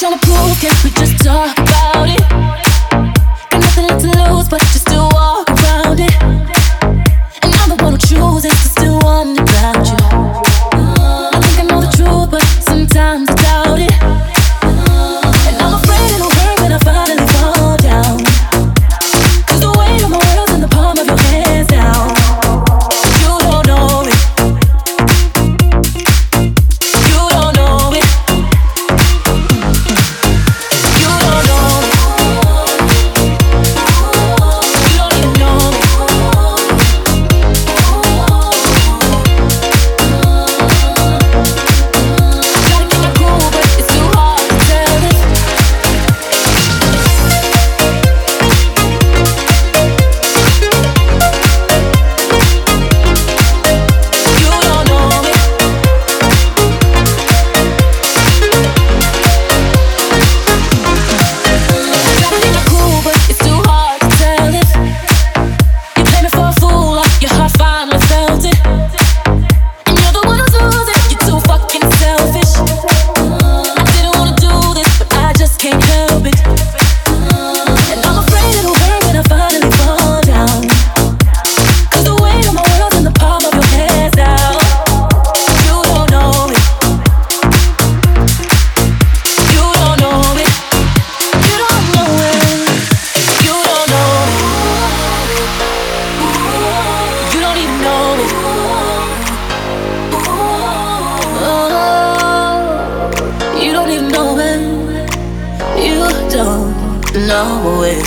trying to prove, can't we just talk about it? Got nothing left to lose, but just do No way.